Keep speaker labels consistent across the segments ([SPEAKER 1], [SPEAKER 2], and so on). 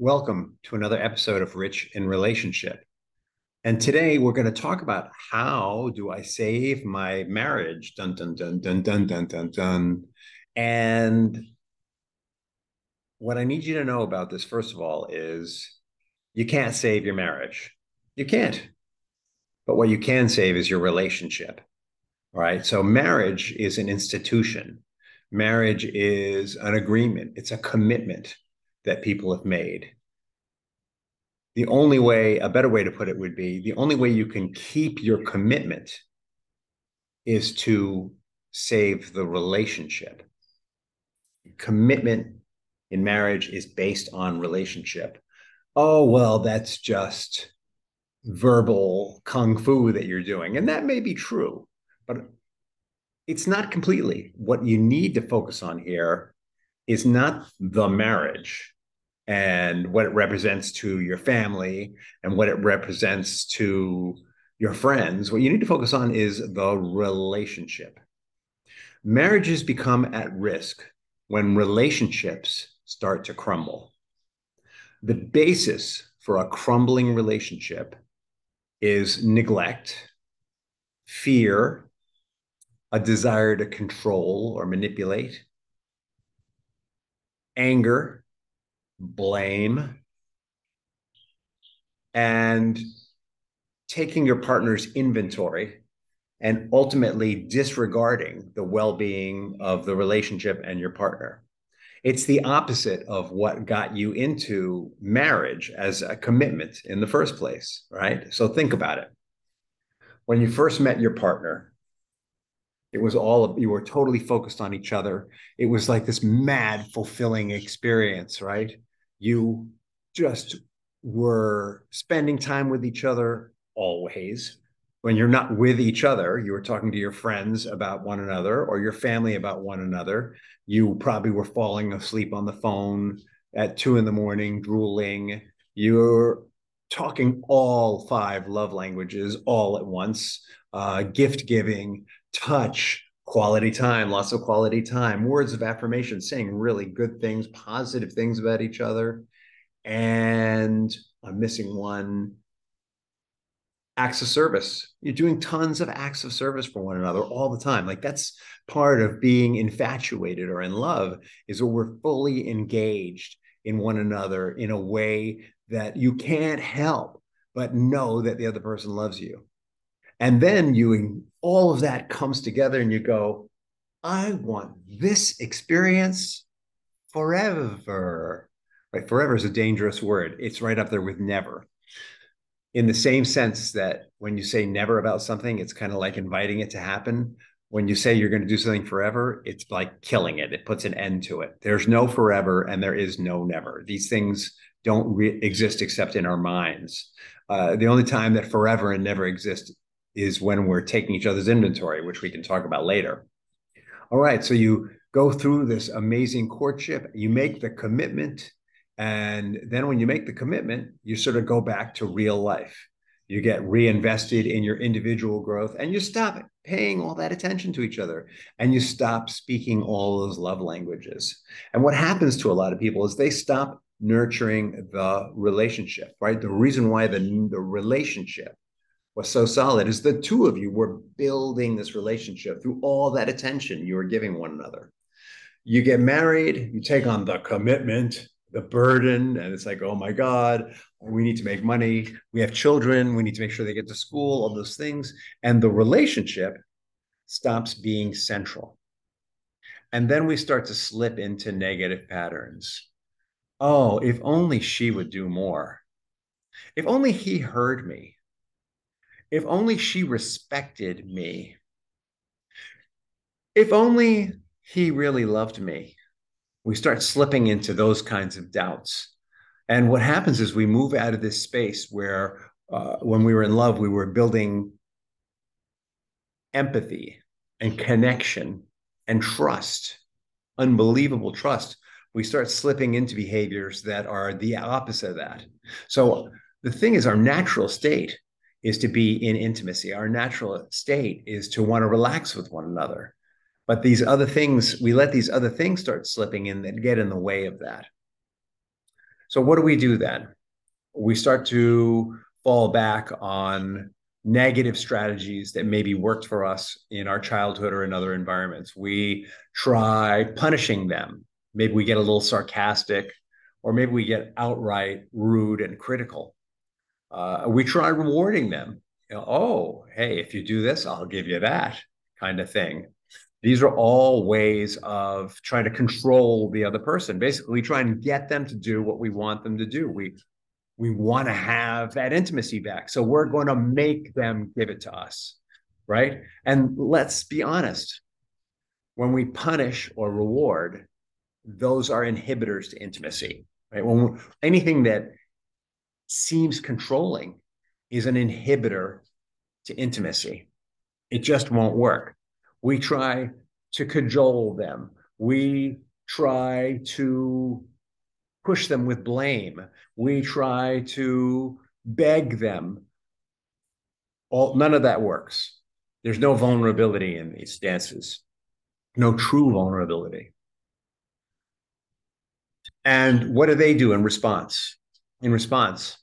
[SPEAKER 1] Welcome to another episode of Rich in Relationship. And today we're going to talk about how do I save my marriage? Dun dun dun dun dun dun dun dun. And what I need you to know about this, first of all, is you can't save your marriage. You can't. But what you can save is your relationship. All right. So marriage is an institution. Marriage is an agreement. It's a commitment that people have made. The only way, a better way to put it would be the only way you can keep your commitment is to save the relationship. Commitment in marriage is based on relationship. Oh, well, that's just verbal kung fu that you're doing. And that may be true, but it's not completely. What you need to focus on here is not the marriage and what it represents to your family and what it represents to your friends. What you need to focus on is the relationship. Marriages become at risk when relationships start to crumble. The basis for a crumbling relationship is neglect, fear, a desire to control or manipulate, anger, blame, and taking your partner's inventory and ultimately disregarding the well being of the relationship and your partner. It's the opposite of what got you into marriage as a commitment in the first place, right? So think about it. When you first met your partner, it was all you were totally focused on each other. It was like this mad, fulfilling experience, right? You just were spending time with each other always. When you're not with each other, you were talking to your friends about one another or your family about one another. You probably were falling asleep on the phone at two in the morning, drooling. You're talking all five love languages all at once uh, gift giving, touch, quality time, lots of quality time, words of affirmation, saying really good things, positive things about each other. And I'm missing one acts of service. You're doing tons of acts of service for one another all the time. Like that's part of being infatuated or in love is that we're fully engaged in one another in a way that you can't help but know that the other person loves you. And then you all of that comes together and you go, I want this experience forever. Right? Forever is a dangerous word. It's right up there with never. In the same sense that when you say never about something, it's kind of like inviting it to happen. When you say you're going to do something forever, it's like killing it. It puts an end to it. There's no forever and there is no never. These things don't re- exist except in our minds. Uh, the only time that forever and never exist is when we're taking each other's inventory, which we can talk about later. All right, so you go through this amazing courtship, you make the commitment, and then when you make the commitment, you sort of go back to real life. You get reinvested in your individual growth and you stop paying all that attention to each other and you stop speaking all those love languages. And what happens to a lot of people is they stop nurturing the relationship, right? The reason why the, the relationship was so solid is the two of you were building this relationship through all that attention you were giving one another. You get married, you take on the commitment, the burden, and it's like, oh my God, we need to make money. We have children, we need to make sure they get to school, all those things. And the relationship stops being central. And then we start to slip into negative patterns. Oh, if only she would do more. If only he heard me if only she respected me. If only he really loved me. We start slipping into those kinds of doubts. And what happens is we move out of this space where, uh, when we were in love, we were building empathy and connection and trust, unbelievable trust. We start slipping into behaviors that are the opposite of that. So the thing is, our natural state is to be in intimacy. Our natural state is to want to relax with one another. But these other things, we let these other things start slipping in that get in the way of that. So, what do we do then? We start to fall back on negative strategies that maybe worked for us in our childhood or in other environments. We try punishing them. Maybe we get a little sarcastic, or maybe we get outright rude and critical. Uh, we try rewarding them. You know, oh, hey, if you do this, I'll give you that kind of thing. These are all ways of trying to control the other person. Basically, try and get them to do what we want them to do. We we want to have that intimacy back. So we're going to make them give it to us, right? And let's be honest. When we punish or reward, those are inhibitors to intimacy, right? When anything that seems controlling is an inhibitor to intimacy. It just won't work. We try to cajole them. We try to push them with blame. We try to beg them. All, none of that works. There's no vulnerability in these dances, no true vulnerability. And what do they do in response? In response,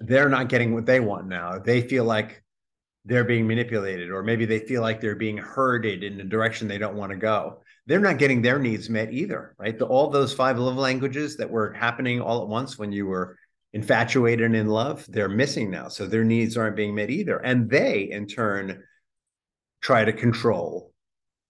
[SPEAKER 1] they're not getting what they want now. They feel like they're being manipulated, or maybe they feel like they're being herded in a direction they don't want to go. They're not getting their needs met either, right? The, all those five love languages that were happening all at once when you were infatuated and in love, they're missing now. So their needs aren't being met either. And they, in turn, try to control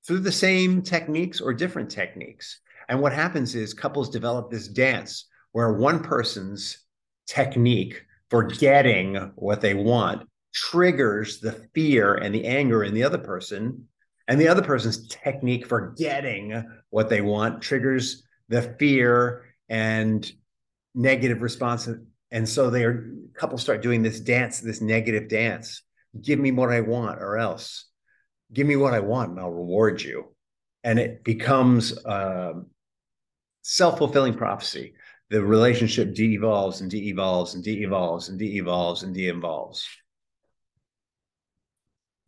[SPEAKER 1] through the same techniques or different techniques. And what happens is couples develop this dance where one person's technique for getting what they want triggers the fear and the anger in the other person and the other person's technique for getting what they want triggers the fear and negative response. And so they are couples start doing this dance this negative dance. Give me what i want or else. Give me what i want and i'll reward you. And it becomes a self-fulfilling prophecy the relationship de-evolves and de-evolves and de-evolves and de-evolves and de-evolves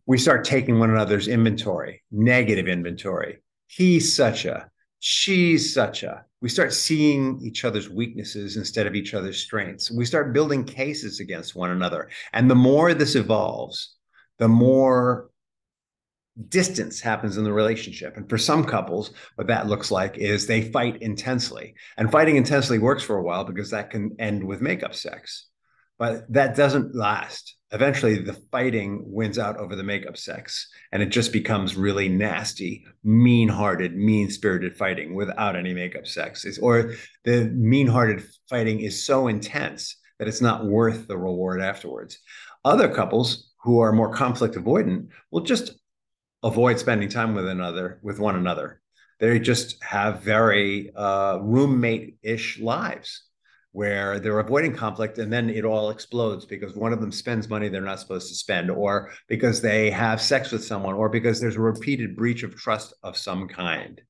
[SPEAKER 1] we start taking one another's inventory, negative inventory. He's such a, she's such a. We start seeing each other's weaknesses instead of each other's strengths. We start building cases against one another. And the more this evolves, the more distance happens in the relationship. And for some couples, what that looks like is they fight intensely. And fighting intensely works for a while because that can end with makeup sex. But that doesn't last eventually the fighting wins out over the makeup sex and it just becomes really nasty mean-hearted mean-spirited fighting without any makeup sex it's, or the mean-hearted fighting is so intense that it's not worth the reward afterwards other couples who are more conflict avoidant will just avoid spending time with another with one another. They just have very uh, roommate-ish lives where they're avoiding conflict and then it all explodes because one of them spends money they're not supposed to spend or because they have sex with someone or because there's a repeated breach of trust of some kind.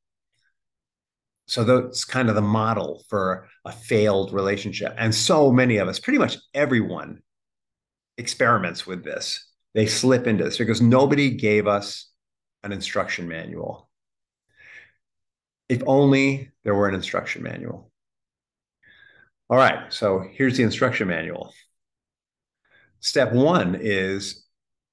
[SPEAKER 1] So that's kind of the model for a failed relationship. And so many of us pretty much everyone experiments with this. They slip into this because nobody gave us an instruction manual if only there were an instruction manual all right, so here's the instruction manual. Step one is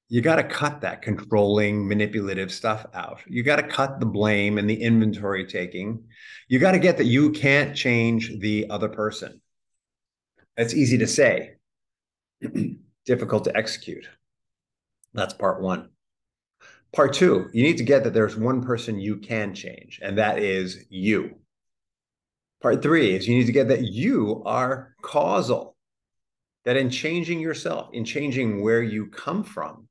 [SPEAKER 1] you got to cut that controlling, manipulative stuff out. You got to cut the blame and the inventory taking. You got to get that you can't change the other person. That's easy to say, difficult to execute. That's part one. Part two, you need to get that there's one person you can change, and that is you. Part three is you need to get that you are causal, that in changing yourself, in changing where you come from,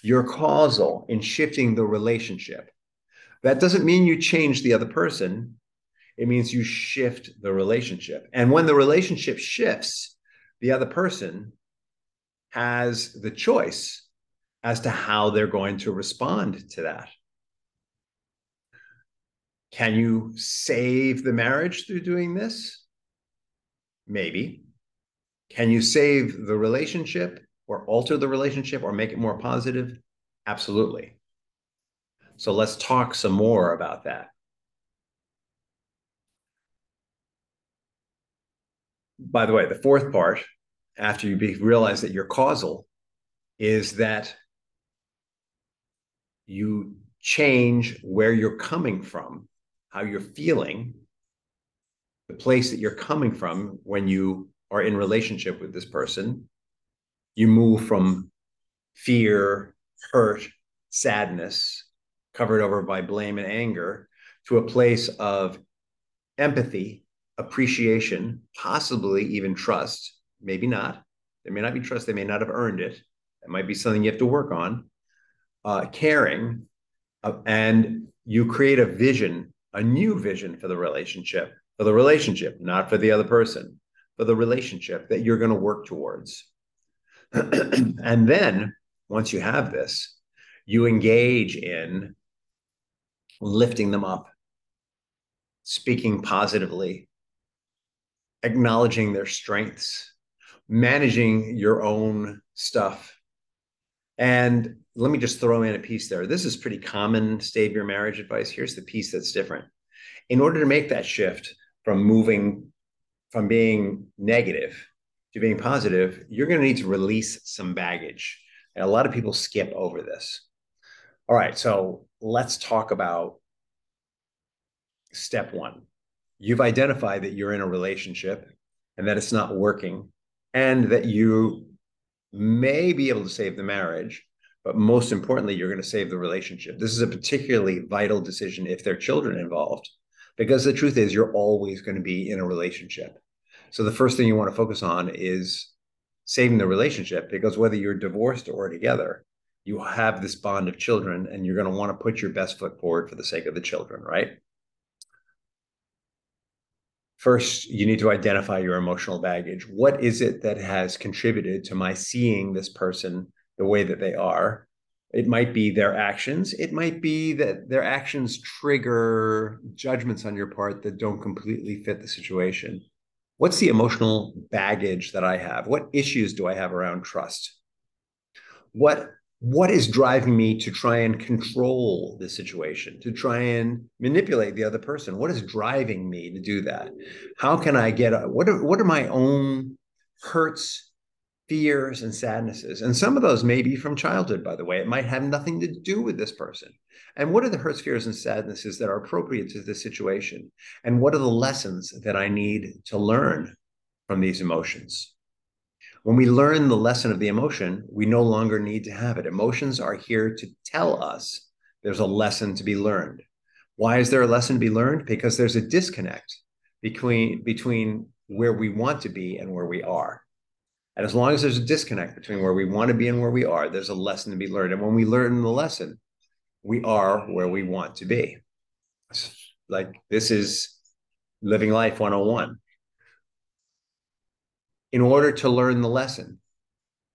[SPEAKER 1] you're causal in shifting the relationship. That doesn't mean you change the other person. It means you shift the relationship. And when the relationship shifts, the other person has the choice as to how they're going to respond to that. Can you save the marriage through doing this? Maybe. Can you save the relationship or alter the relationship or make it more positive? Absolutely. So let's talk some more about that. by the way, the fourth part, after you realize that you're causal, is that you change where you're coming from, how you're feeling, the place that you're coming from when you are in relationship with this person. You move from fear, hurt, sadness, covered over by blame and anger, to a place of empathy, appreciation, possibly even trust, maybe not. There may not be trust, they may not have earned it. It might be something you have to work on. Uh, caring, uh, and you create a vision, a new vision for the relationship, for the relationship, not for the other person, for the relationship that you're going to work towards. and then once you have this, you engage in lifting them up, speaking positively, acknowledging their strengths, managing your own stuff. And let me just throw in a piece there. This is pretty common save your marriage advice. Here's the piece that's different. In order to make that shift from moving from being negative to being positive, you're going to need to release some baggage. And a lot of people skip over this. All right, so let's talk about step one. You've identified that you're in a relationship and that it's not working, and that you may be able to save the marriage, but most importantly, you're going to save the relationship. This is a particularly vital decision if there are children involved, because the truth is, you're always going to be in a relationship. So the first thing you want to focus on is saving the relationship, because whether you're divorced or together, you have this bond of children and you're going to want to put your best foot forward for the sake of the children, right? First, you need to identify your emotional baggage. What is it that has contributed to my seeing this person the way that they are? It might be their actions. It might be that their actions trigger judgments on your part that don't completely fit the situation. What's the emotional baggage that I have? What issues do I have around trust? What what is driving me to try and control the situation, to try and manipulate the other person? What is driving me to do that? How can I get what are, what are my own hurts, fears, and sadnesses? And some of those may be from childhood, by the way. It might have nothing to do with this person. And what are the hurts, fears, and sadnesses that are appropriate to this situation? And what are the lessons that I need to learn from these emotions? When we learn the lesson of the emotion, we no longer need to have it. Emotions are here to tell us there's a lesson to be learned. Why is there a lesson to be learned? Because there's a disconnect between between where we want to be and where we are. And as long as there's a disconnect between where we want to be and where we are, there's a lesson to be learned. And when we learn the lesson, we are where we want to be. Like this is living life 101 in order to learn the lesson,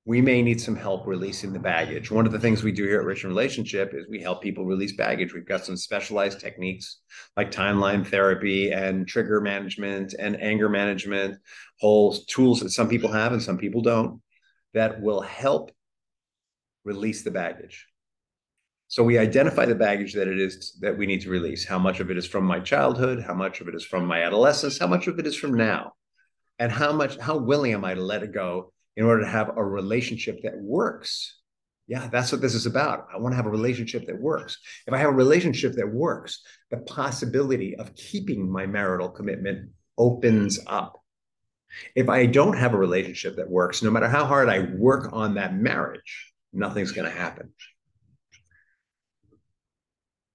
[SPEAKER 1] we may need some help releasing the baggage. One of the things we do here at Rich in Relationship is we help people release baggage. We've got some specialized techniques like timeline therapy and trigger management and anger management, whole tools that some people have and some people don't that will help release the baggage. So we identify the baggage that it is that we need to release. How much of it is from my childhood? How much of it is from my adolescence? How much of it is from now? and how much how willing am i to let it go in order to have a relationship that works. Yeah that's what this is about. I want to have a relationship that works. If i have a relationship that works the possibility of keeping my marital commitment opens up. If i don't have a relationship that works no matter how hard i work on that marriage nothing's going to happen.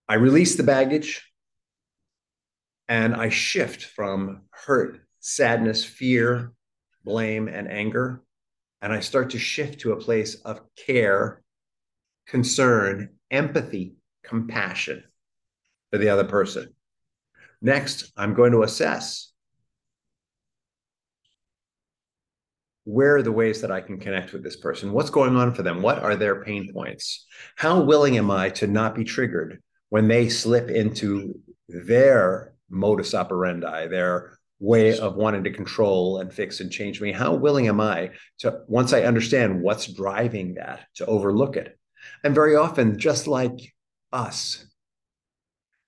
[SPEAKER 1] I release the baggage and i shift from hurt sadness, fear, blame, and anger. And I start to shift to a place of care, concern, empathy, compassion for the other person. Next, I'm going to assess where are the ways that I can connect with this person? What's going on for them? What are their pain points? How willing am I to not be triggered when they slip into their modus operandi, their way of wanting to control and fix and change me how willing am i to once i understand what's driving that to overlook it and very often just like us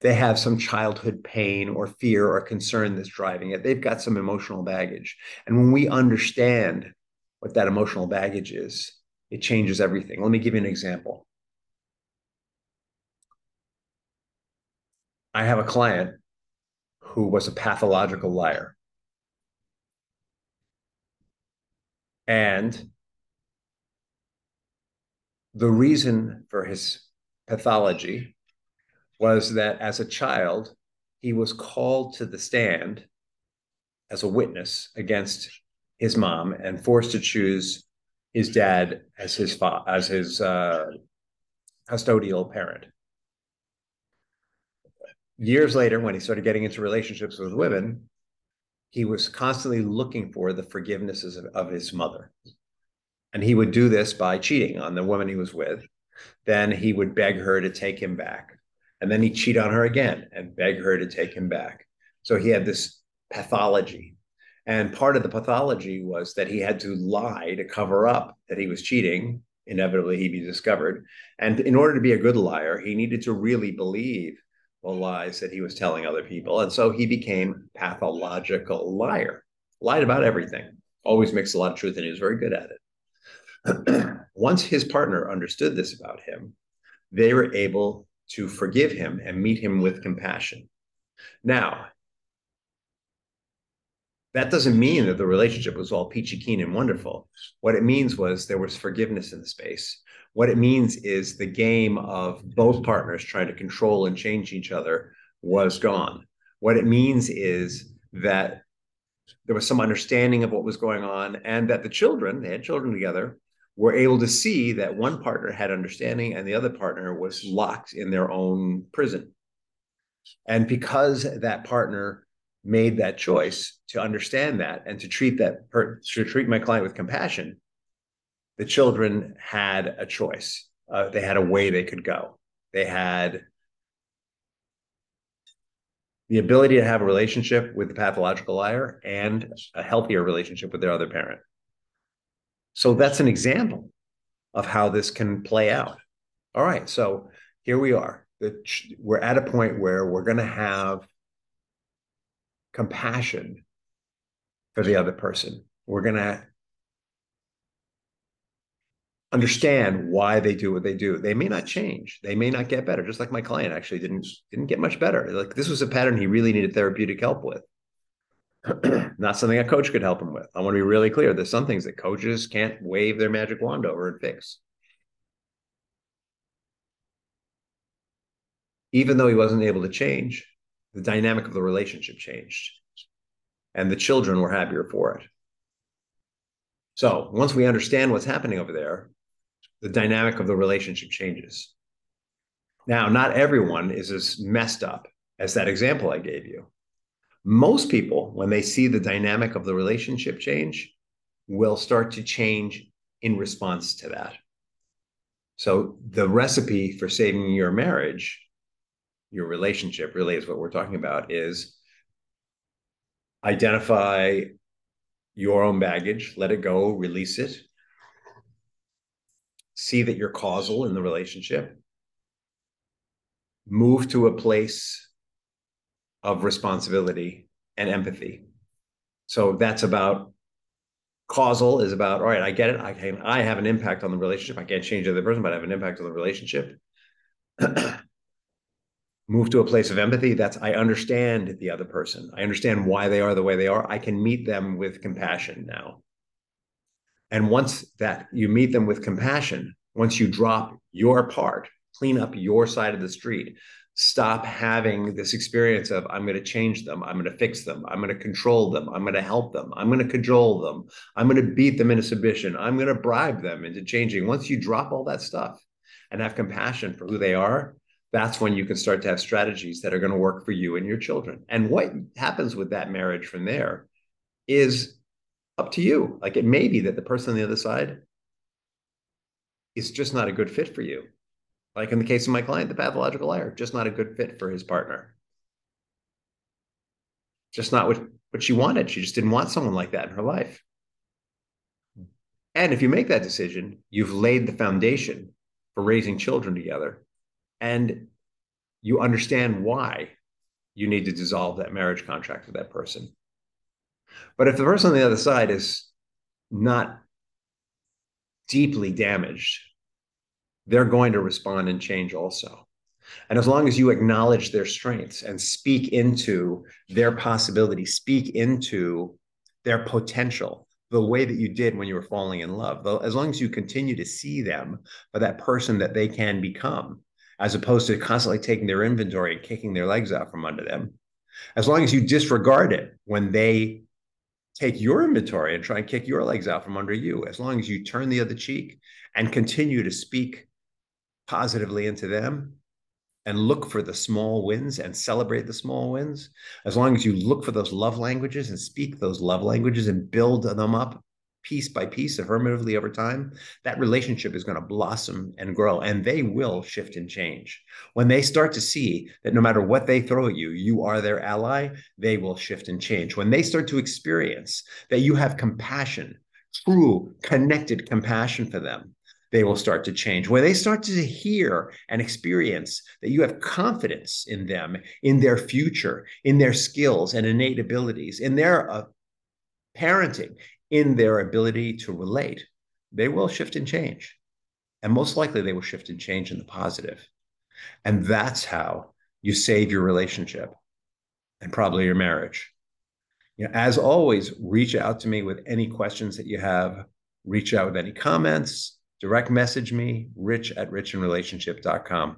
[SPEAKER 1] they have some childhood pain or fear or concern that's driving it. They've got some emotional baggage. And when we understand what that emotional baggage is, it changes everything. Let me give you an example. I have a client who was a pathological liar. And the reason for his pathology was that as a child, he was called to the stand as a witness against his mom and forced to choose his dad as his fa- as his uh, custodial parent. Years later, when he started getting into relationships with women, he was constantly looking for the forgivenesses of, of his mother. And he would do this by cheating on the woman he was with. Then he would beg her to take him back. And then he'd cheat on her again and beg her to take him back. So he had this pathology. And part of the pathology was that he had to lie to cover up that he was cheating. Inevitably, he'd be discovered. And in order to be a good liar, he needed to really believe lies that he was telling other people. And so he became pathological liar, lied about everything, always mixed a lot of truth, and he was very good at it. Once his partner understood this about him, they were able to forgive him and meet him with compassion. Now, that doesn't mean that the relationship was all peachy keen and wonderful. What it means was there was forgiveness in the space. What it means is the game of both partners trying to control and change each other was gone. What it means is that there was some understanding of what was going on and that the children, they had children together, were able to see that one partner had understanding and the other partner was locked in their own prison. And because that partner made that choice to understand that and to treat that per, to treat my client with compassion, the children had a choice. Uh, they had a way they could go. They had the ability to have a relationship with the pathological liar and a healthier relationship with their other parent. So that's an example of how this can play out. All right, so here we are. We're at a point where we're going to have compassion for the other person. We're going to understand why they do what they do. They may not change. They may not get better. Just like my client actually didn't didn't get much better. Like this was a pattern he really needed therapeutic help with. not something a coach could help him with. I want to be really clear. There's some things that coaches can't wave their magic wand over and fix. Even though he wasn't able to change, the dynamic of the relationship changed. And the children were happier for it. So once we understand what's happening over there, the dynamic of the relationship changes. Now, not everyone is as messed up as that example I gave you. Most people, when they see the dynamic of the relationship change, will start to change in response to that. So, the recipe for saving your marriage, your relationship, really is what we're talking about, is identify your own baggage, let it go, release it. See that you're causal in the relationship. Move to a place of responsibility and empathy. So that's about causal is about all right i get it. I can i have an impact on the relationship. I can't change the other person but i have an impact on the relationship. Move to a place of empathy. That's i understand the other person. I understand why they are the way they are. I can meet them with compassion now and once that you meet them with compassion once you drop your part clean up your side of the street stop having this experience of I'm going to change them, I'm going to fix them, I'm going to control them, I'm going to help them, I'm going to cajole them, I'm going to beat them into submission, I'm going to bribe them into changing. Once you drop all that stuff and have compassion for who they are, that's when you can start to have strategies that are going to work for you and your children. And what happens with that marriage from there is up to you. Like it may be that the person on the other side is just not a good fit for you like in the case of my client, the pathological liar, just not a good fit for his partner. Just not what, what she wanted. She just didn't want someone like that in her life. And if you make that decision, you've laid the foundation for raising children together. And you understand why you need to dissolve that marriage contract with that person. But if the person on the other side is not deeply damaged, they're going to respond and change also. And as long as you acknowledge their strengths and speak into their possibility, speak into their potential, the way that you did when you were falling in love, as long as you continue to see them for that person that they can become, as opposed to constantly taking their inventory and kicking their legs out from under them, as long as you disregard it when they take your inventory and try and kick your legs out from under you, as long as you turn the other cheek and continue to speak positively into them, and look for the small wins and celebrate the small wins, as long as you look for those love languages and speak those love languages and build them up piece by piece affirmatively over time, that relationship is going to blossom and grow and they will shift and change. When they start to see that no matter what they throw at you, you are their ally, they will shift and change. When they start to experience that you have compassion, true, connected compassion for them, they will start to change. When they start to hear and experience that you have confidence in them, in their future, in their skills and innate abilities, in their uh, parenting, in their ability to relate, they will shift and change. And most likely they will shift and change in the positive. And that's how you save your relationship and probably your marriage. You know, as always, reach out to me with any questions that you have. Reach out with any comments direct message me, rich at richinrelationship.com.